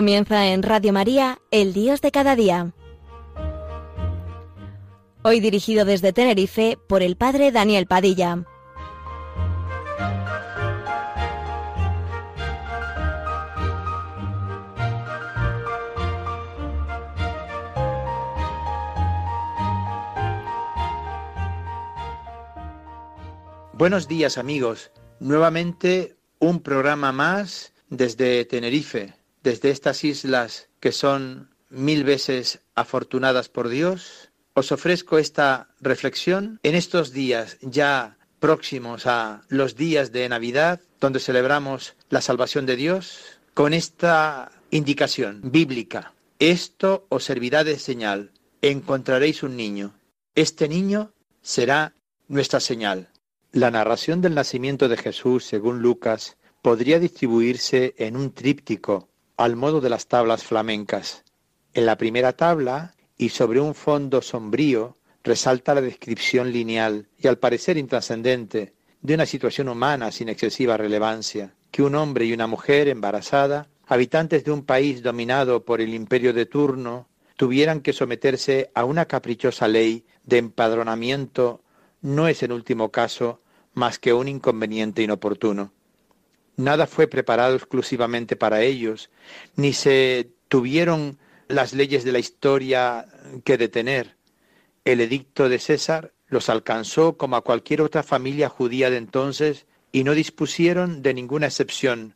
Comienza en Radio María, El Dios de cada día. Hoy dirigido desde Tenerife por el Padre Daniel Padilla. Buenos días amigos, nuevamente un programa más desde Tenerife, desde estas islas que son mil veces afortunadas por Dios. Os ofrezco esta reflexión en estos días ya próximos a los días de Navidad, donde celebramos la salvación de Dios, con esta indicación bíblica. Esto os servirá de señal. Encontraréis un niño. Este niño será nuestra señal. La narración del nacimiento de Jesús, según Lucas, podría distribuirse en un tríptico, al modo de las tablas flamencas. En la primera tabla, y sobre un fondo sombrío, resalta la descripción lineal y al parecer intrascendente de una situación humana sin excesiva relevancia, que un hombre y una mujer embarazada, habitantes de un país dominado por el imperio de turno, tuvieran que someterse a una caprichosa ley de empadronamiento no es en último caso más que un inconveniente inoportuno. Nada fue preparado exclusivamente para ellos, ni se tuvieron las leyes de la historia que detener. El edicto de César los alcanzó como a cualquier otra familia judía de entonces y no dispusieron de ninguna excepción,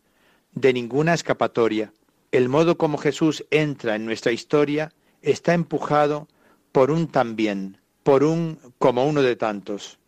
de ninguna escapatoria. El modo como Jesús entra en nuestra historia está empujado por un también, por un como uno de tantos.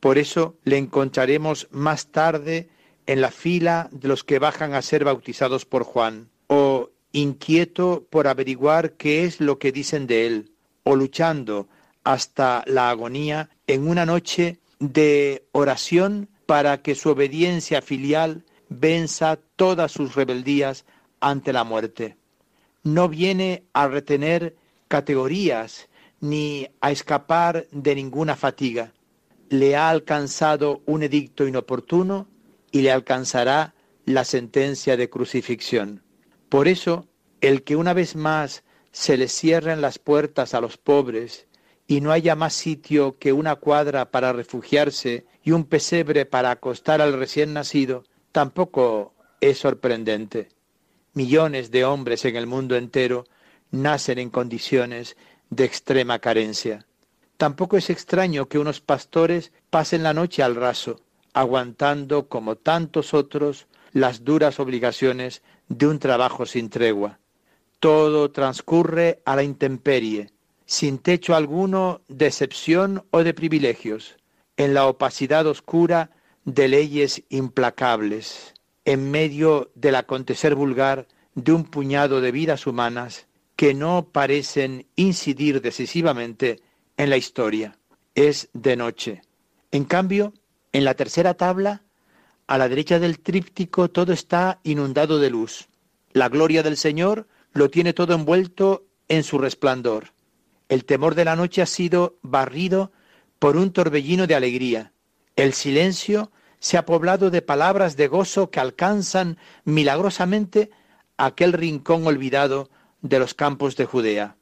Por eso le encontraremos más tarde en la fila de los que bajan a ser bautizados por Juan, o inquieto por averiguar qué es lo que dicen de él, o luchando hasta la agonía en una noche de oración para que su obediencia filial venza todas sus rebeldías ante la muerte. No viene a retener categorías ni a escapar de ninguna fatiga. Le ha alcanzado un edicto inoportuno y le alcanzará la sentencia de crucifixión. Por eso, el que una vez más se le cierren las puertas a los pobres y no haya más sitio que una cuadra para refugiarse y un pesebre para acostar al recién nacido, tampoco es sorprendente. Millones de hombres en el mundo entero nacen en condiciones de extrema carencia. Tampoco es extraño que unos pastores pasen la noche al raso, aguantando, como tantos otros, las duras obligaciones de un trabajo sin tregua. Todo transcurre a la intemperie, sin techo alguno de excepción o de privilegios, en la opacidad oscura de leyes implacables, en medio del acontecer vulgar de un puñado de vidas humanas que no parecen incidir decisivamente en la historia. Es de noche. En cambio, en la tercera tabla, a la derecha del tríptico, todo está inundado de luz. La gloria del Señor lo tiene todo envuelto en su resplandor. El temor de la noche ha sido barrido por un torbellino de alegría. El silencio se ha poblado de palabras de gozo que alcanzan milagrosamente aquel rincón olvidado de los campos de Judea.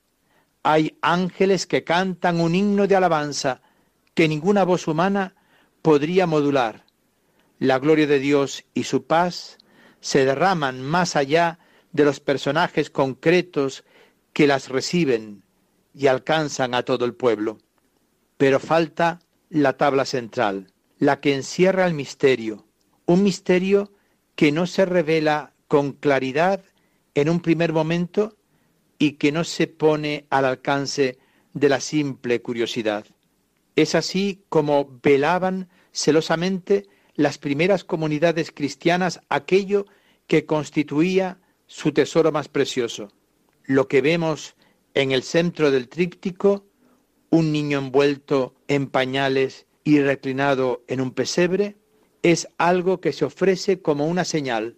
Hay ángeles que cantan un himno de alabanza que ninguna voz humana podría modular. La gloria de Dios y su paz se derraman más allá de los personajes concretos que las reciben y alcanzan a todo el pueblo. Pero falta la tabla central, la que encierra el misterio, un misterio que no se revela con claridad en un primer momento y que no se pone al alcance de la simple curiosidad. Es así como velaban celosamente las primeras comunidades cristianas aquello que constituía su tesoro más precioso. Lo que vemos en el centro del tríptico, un niño envuelto en pañales y reclinado en un pesebre, es algo que se ofrece como una señal,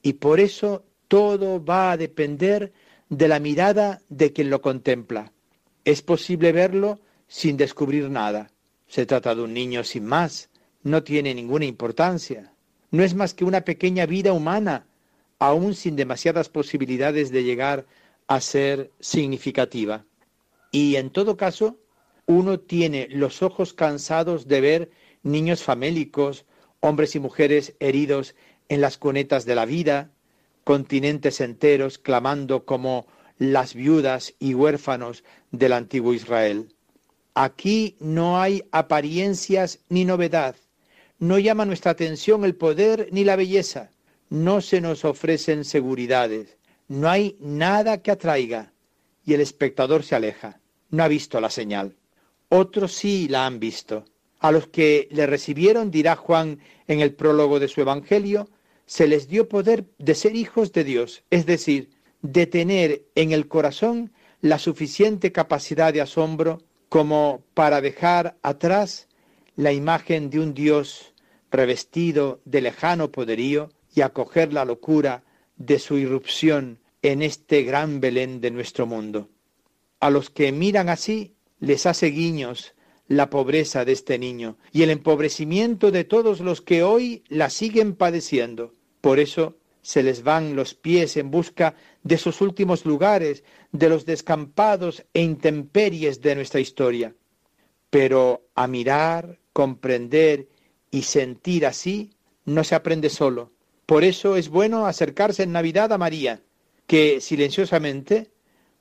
y por eso todo va a depender de la mirada de quien lo contempla. Es posible verlo sin descubrir nada. Se trata de un niño sin más, no tiene ninguna importancia. No es más que una pequeña vida humana aún sin demasiadas posibilidades de llegar a ser significativa. Y en todo caso, uno tiene los ojos cansados de ver niños famélicos, hombres y mujeres heridos en las cunetas de la vida, continentes enteros clamando como las viudas y huérfanos del antiguo Israel. Aquí no hay apariencias ni novedad, no llama nuestra atención el poder ni la belleza, no se nos ofrecen seguridades, no hay nada que atraiga, y el espectador se aleja, no ha visto la señal. Otros sí la han visto. A los que le recibieron, dirá Juan en el prólogo de su Evangelio, se les dio poder de ser hijos de Dios, es decir, de tener en el corazón la suficiente capacidad de asombro como para dejar atrás la imagen de un Dios revestido de lejano poderío y acoger la locura de su irrupción en este gran Belén de nuestro mundo. A los que miran así les hace guiños la pobreza de este niño y el empobrecimiento de todos los que hoy la siguen padeciendo. Por eso se les van los pies en busca de sus últimos lugares, de los descampados e intemperies de nuestra historia. Pero a mirar, comprender y sentir así no se aprende solo. Por eso es bueno acercarse en Navidad a María, que silenciosamente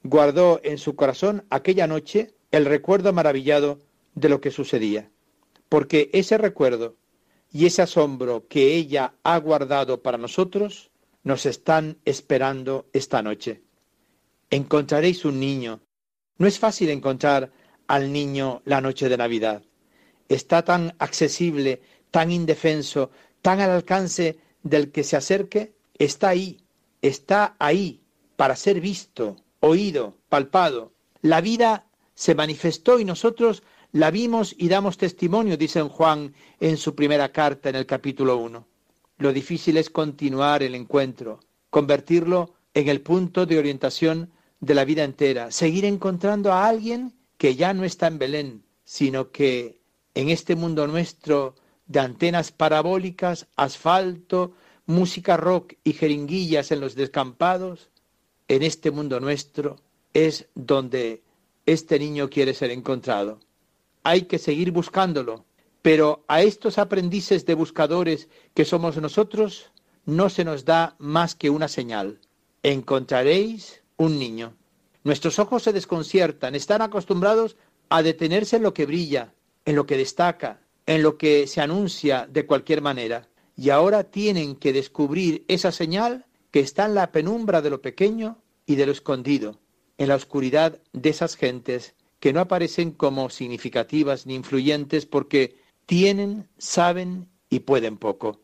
guardó en su corazón aquella noche el recuerdo maravillado de lo que sucedía. Porque ese recuerdo y ese asombro que ella ha guardado para nosotros nos están esperando esta noche. Encontraréis un niño. No es fácil encontrar al niño la noche de Navidad. Está tan accesible, tan indefenso, tan al alcance del que se acerque, está ahí, está ahí para ser visto, oído, palpado. La vida se manifestó y nosotros la vimos y damos testimonio, dice Juan en su primera carta en el capítulo 1. Lo difícil es continuar el encuentro, convertirlo en el punto de orientación de la vida entera, seguir encontrando a alguien que ya no está en Belén, sino que en este mundo nuestro de antenas parabólicas, asfalto, música rock y jeringuillas en los descampados, en este mundo nuestro es donde este niño quiere ser encontrado hay que seguir buscándolo. Pero a estos aprendices de buscadores que somos nosotros, no se nos da más que una señal. Encontraréis un niño. Nuestros ojos se desconciertan, están acostumbrados a detenerse en lo que brilla, en lo que destaca, en lo que se anuncia de cualquier manera. Y ahora tienen que descubrir esa señal que está en la penumbra de lo pequeño y de lo escondido, en la oscuridad de esas gentes que no aparecen como significativas ni influyentes porque tienen, saben y pueden poco.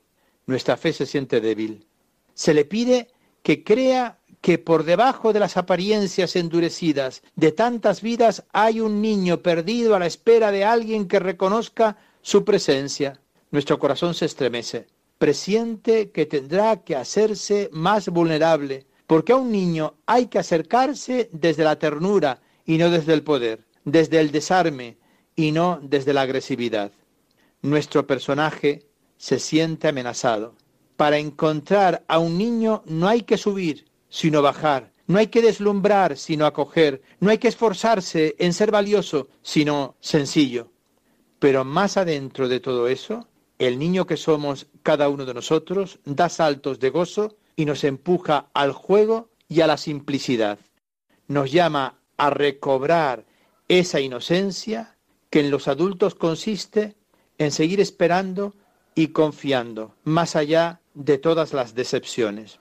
Nuestra fe se siente débil. Se le pide que crea que por debajo de las apariencias endurecidas de tantas vidas hay un niño perdido a la espera de alguien que reconozca su presencia. Nuestro corazón se estremece. Presiente que tendrá que hacerse más vulnerable, porque a un niño hay que acercarse desde la ternura y no desde el poder desde el desarme y no desde la agresividad. Nuestro personaje se siente amenazado. Para encontrar a un niño no hay que subir, sino bajar. No hay que deslumbrar, sino acoger. No hay que esforzarse en ser valioso, sino sencillo. Pero más adentro de todo eso, el niño que somos cada uno de nosotros da saltos de gozo y nos empuja al juego y a la simplicidad. Nos llama a recobrar esa inocencia que en los adultos consiste en seguir esperando y confiando, más allá de todas las decepciones.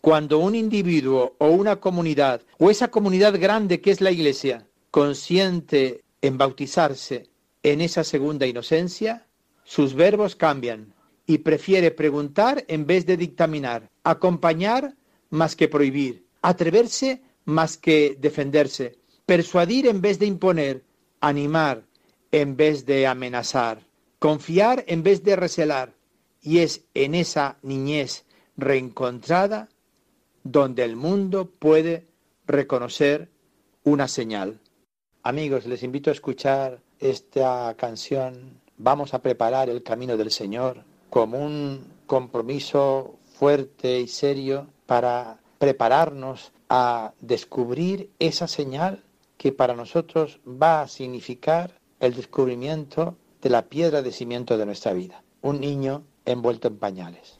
Cuando un individuo o una comunidad, o esa comunidad grande que es la Iglesia, consiente en bautizarse en esa segunda inocencia, sus verbos cambian y prefiere preguntar en vez de dictaminar, acompañar más que prohibir, atreverse más que defenderse, persuadir en vez de imponer, animar en vez de amenazar, confiar en vez de recelar. Y es en esa niñez reencontrada donde el mundo puede reconocer una señal. Amigos, les invito a escuchar esta canción. Vamos a preparar el camino del Señor como un compromiso fuerte y serio para prepararnos a descubrir esa señal que para nosotros va a significar el descubrimiento de la piedra de cimiento de nuestra vida, un niño envuelto en pañales.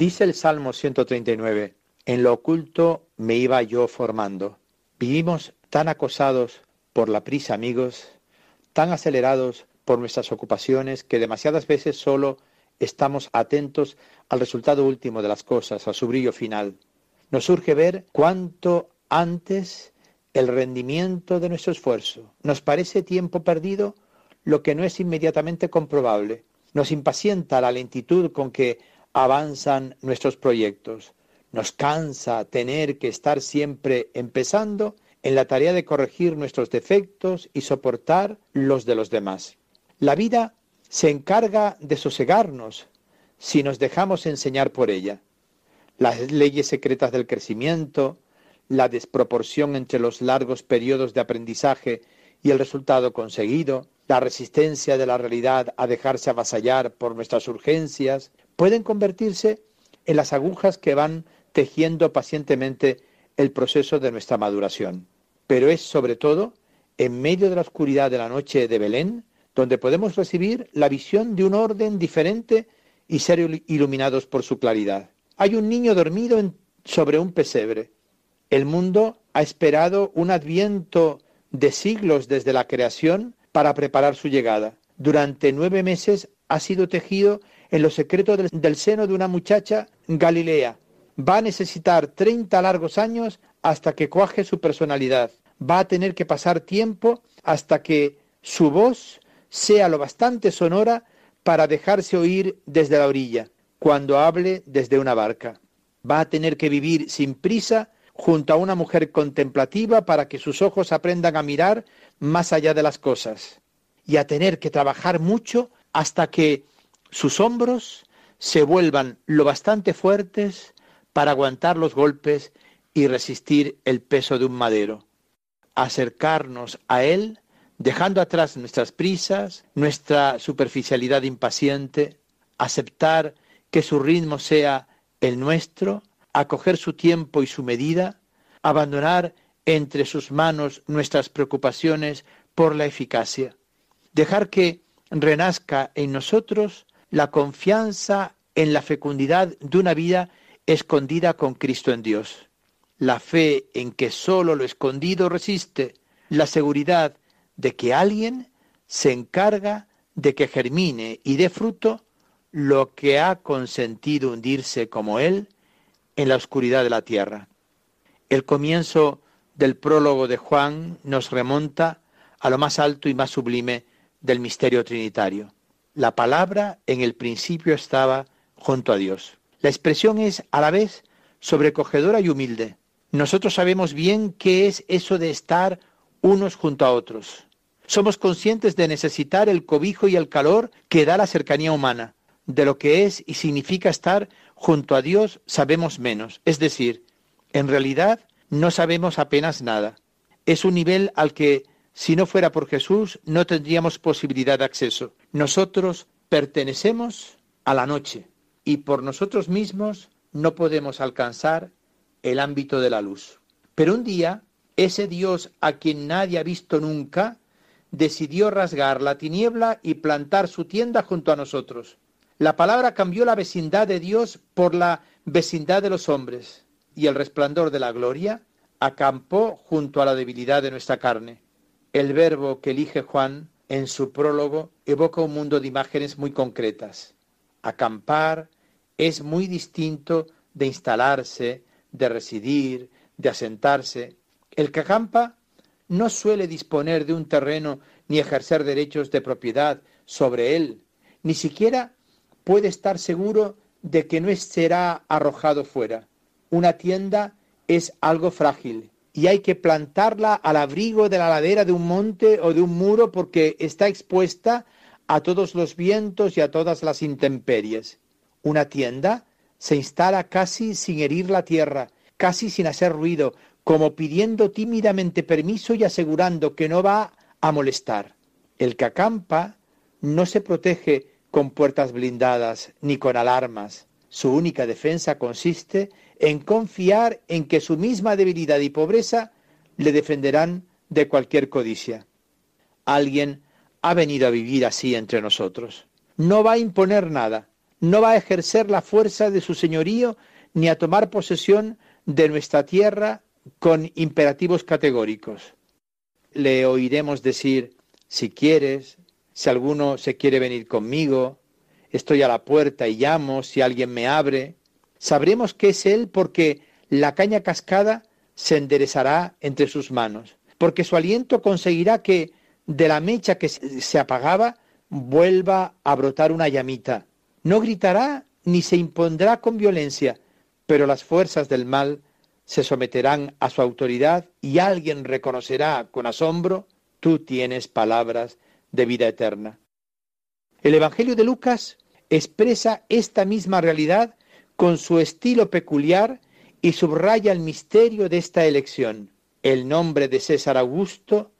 Dice el Salmo 139, en lo oculto me iba yo formando. Vivimos tan acosados por la prisa, amigos, tan acelerados por nuestras ocupaciones, que demasiadas veces solo estamos atentos al resultado último de las cosas, a su brillo final. Nos surge ver cuánto antes el rendimiento de nuestro esfuerzo. Nos parece tiempo perdido lo que no es inmediatamente comprobable. Nos impacienta la lentitud con que avanzan nuestros proyectos. Nos cansa tener que estar siempre empezando en la tarea de corregir nuestros defectos y soportar los de los demás. La vida se encarga de sosegarnos si nos dejamos enseñar por ella. Las leyes secretas del crecimiento, la desproporción entre los largos periodos de aprendizaje y el resultado conseguido, la resistencia de la realidad a dejarse avasallar por nuestras urgencias, pueden convertirse en las agujas que van tejiendo pacientemente el proceso de nuestra maduración. Pero es sobre todo en medio de la oscuridad de la noche de Belén donde podemos recibir la visión de un orden diferente y ser iluminados por su claridad. Hay un niño dormido sobre un pesebre. El mundo ha esperado un adviento de siglos desde la creación para preparar su llegada. Durante nueve meses ha sido tejido en los secretos del, seno de una muchacha Galilea. Va a necesitar 30 largos años hasta que cuaje su personalidad. Va a tener que pasar tiempo hasta que su voz sea lo bastante sonora para dejarse oír desde la orilla, cuando hable desde una barca. Va a tener que vivir sin prisa junto a una mujer contemplativa para que sus ojos aprendan a mirar más allá de las cosas. Y a tener que trabajar mucho hasta que sus hombros se vuelvan lo bastante fuertes para aguantar los golpes y resistir el peso de un madero. Acercarnos a Él, dejando atrás nuestras prisas, nuestra superficialidad impaciente, aceptar que su ritmo sea el nuestro, acoger su tiempo y su medida, abandonar entre sus manos nuestras preocupaciones por la eficacia, dejar que renazca en nosotros la confianza en la fecundidad de una vida escondida con Cristo en Dios, la fe en que sólo lo escondido resiste, la seguridad de que alguien se encarga de que germine y dé fruto lo que ha consentido hundirse como Él en la oscuridad de la tierra. El comienzo del prólogo de Juan nos remonta a lo más alto y más sublime del misterio trinitario. La palabra en el principio estaba junto a Dios. La expresión es a la vez sobrecogedora y humilde. Nosotros sabemos bien qué es eso de estar unos junto a otros. Somos conscientes de necesitar el cobijo y el calor que da la cercanía humana. De lo que es y significa estar junto a Dios sabemos menos. Es decir, en realidad no sabemos apenas nada. Es un nivel al que, si no fuera por Jesús, no tendríamos posibilidad de acceso. Nosotros pertenecemos a la noche y por nosotros mismos no podemos alcanzar el ámbito de la luz. Pero un día, ese Dios a quien nadie ha visto nunca, decidió rasgar la tiniebla y plantar su tienda junto a nosotros. La palabra cambió la vecindad de Dios por la vecindad de los hombres, y el resplandor de la gloria acampó junto a la debilidad de nuestra carne. El verbo que elige Juan en su prólogo evoca un mundo de imágenes muy concretas. Acampar es muy distinto de instalarse, de residir, de asentarse. El que acampa no suele disponer de un terreno ni ejercer derechos de propiedad sobre él, ni siquiera puede estar seguro de que no será arrojado fuera. Una tienda es algo frágil y hay que plantarla al abrigo de la ladera de un monte o de un muro porque está expuesta a todos los vientos y a todas las intemperies. Una tienda se instala casi sin herir la tierra, casi sin hacer ruido, como pidiendo tímidamente permiso y asegurando que no va a molestar. El que acampa no se protege con puertas blindadas ni con alarmas. Su única defensa consiste en confiar en que su misma debilidad y pobreza le defenderán de cualquier codicia. Alguien ha venido a vivir así entre nosotros. No va a imponer nada, no va a ejercer la fuerza de su señorío ni a tomar posesión de nuestra tierra con imperativos categóricos. Le oiremos decir, si quieres, si alguno se quiere venir conmigo, estoy a la puerta y llamo, si alguien me abre. Sabremos que es Él porque la caña cascada se enderezará entre sus manos, porque su aliento conseguirá que de la mecha que se apagaba vuelva a brotar una llamita, no gritará ni se impondrá con violencia, pero las fuerzas del mal se someterán a su autoridad y alguien reconocerá con asombro, tú tienes palabras de vida eterna. El Evangelio de Lucas expresa esta misma realidad con su estilo peculiar y subraya el misterio de esta elección. El nombre de César Augusto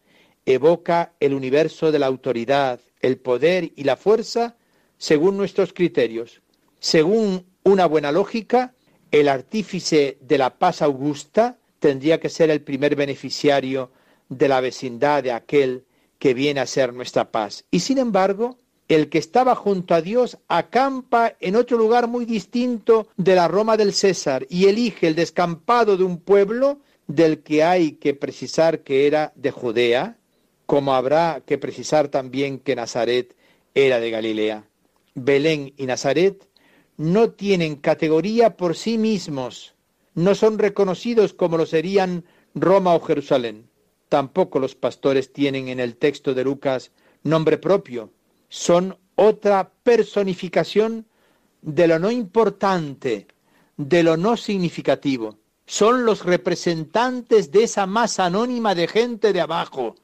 evoca el universo de la autoridad, el poder y la fuerza según nuestros criterios. Según una buena lógica, el artífice de la paz augusta tendría que ser el primer beneficiario de la vecindad de aquel que viene a ser nuestra paz. Y sin embargo, el que estaba junto a Dios acampa en otro lugar muy distinto de la Roma del César y elige el descampado de un pueblo del que hay que precisar que era de Judea, como habrá que precisar también que Nazaret era de Galilea. Belén y Nazaret no tienen categoría por sí mismos, no son reconocidos como lo serían Roma o Jerusalén. Tampoco los pastores tienen en el texto de Lucas nombre propio, son otra personificación de lo no importante, de lo no significativo. Son los representantes de esa masa anónima de gente de abajo,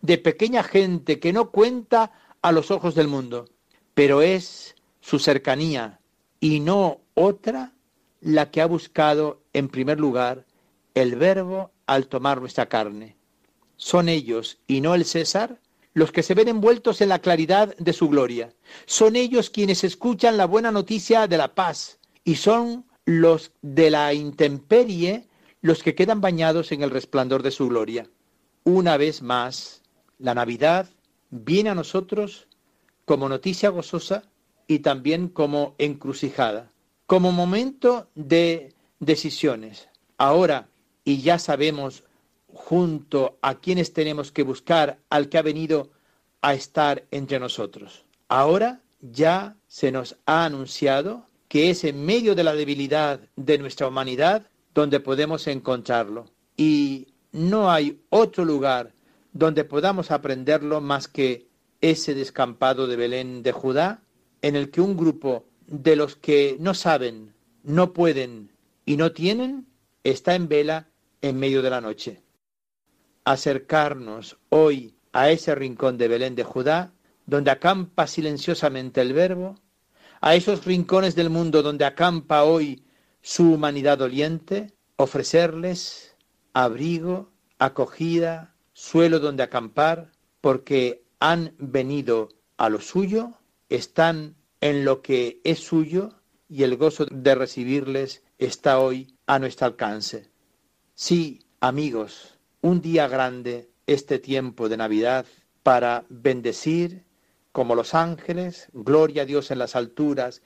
de pequeña gente que no cuenta a los ojos del mundo pero es su cercanía y no otra la que ha buscado en primer lugar el verbo al tomar nuestra carne. Son ellos y no el César los que se ven envueltos en la claridad de su gloria. Son ellos quienes escuchan la buena noticia de la paz y son los de la intemperie los que quedan bañados en el resplandor de su gloria. Una vez más, la Navidad viene a nosotros como noticia gozosa y también como encrucijada, como momento de decisiones. Ahora, y ya sabemos junto a quienes tenemos que buscar al que ha venido a estar entre nosotros. Ahora ya se nos ha anunciado que es en medio de la debilidad de nuestra humanidad donde podemos encontrarlo. Y no hay otro lugar donde podamos aprenderlo más que ese descampado de Belén de Judá, en el que un grupo de los que no saben, no pueden y no tienen está en vela en medio de la noche. Acercarnos hoy a ese rincón de Belén de Judá, donde acampa silenciosamente el Verbo, a esos rincones del mundo donde acampa hoy su humanidad doliente, ofrecerles abrigo, acogida, suelo donde acampar, porque han venido a lo suyo, están en lo que es suyo y el gozo de recibirles está hoy a nuestro alcance. Sí, amigos, un día grande este tiempo de Navidad para bendecir como los ángeles, gloria a Dios en las alturas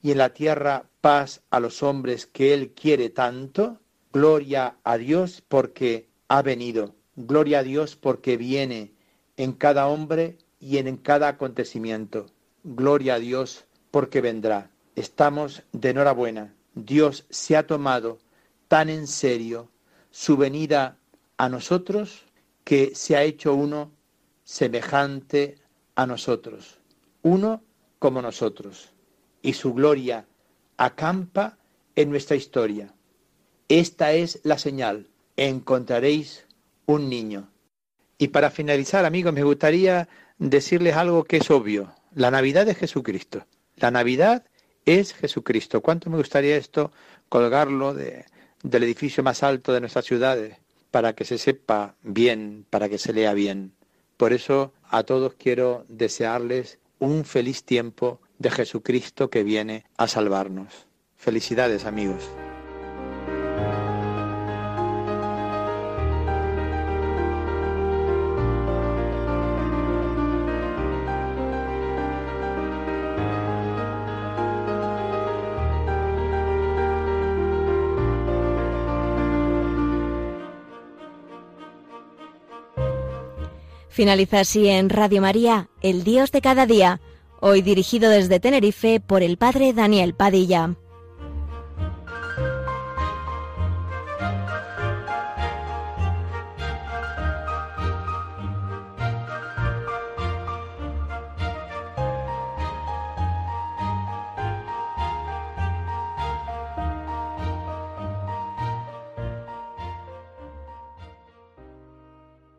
y en la tierra paz a los hombres que Él quiere tanto, gloria a Dios porque ha venido, gloria a Dios porque viene en cada hombre y en cada acontecimiento, gloria a Dios porque vendrá. Estamos de enhorabuena, Dios se ha tomado tan en serio su venida a nosotros que se ha hecho uno semejante a nosotros, uno como nosotros, y su gloria acampa en nuestra historia. Esta es la señal, encontraréis un niño. Y para finalizar, amigos, me gustaría decirles algo que es obvio. La Navidad es Jesucristo. La Navidad es Jesucristo. ¿Cuánto me gustaría esto colgarlo del edificio más alto de nuestras ciudades? Para que se sepa bien, para que se lea bien. Por eso a todos quiero desearles un feliz tiempo de Jesucristo que viene a salvarnos. Felicidades amigos. Finaliza así en Radio María, El Dios de cada día, hoy dirigido desde Tenerife por el Padre Daniel Padilla.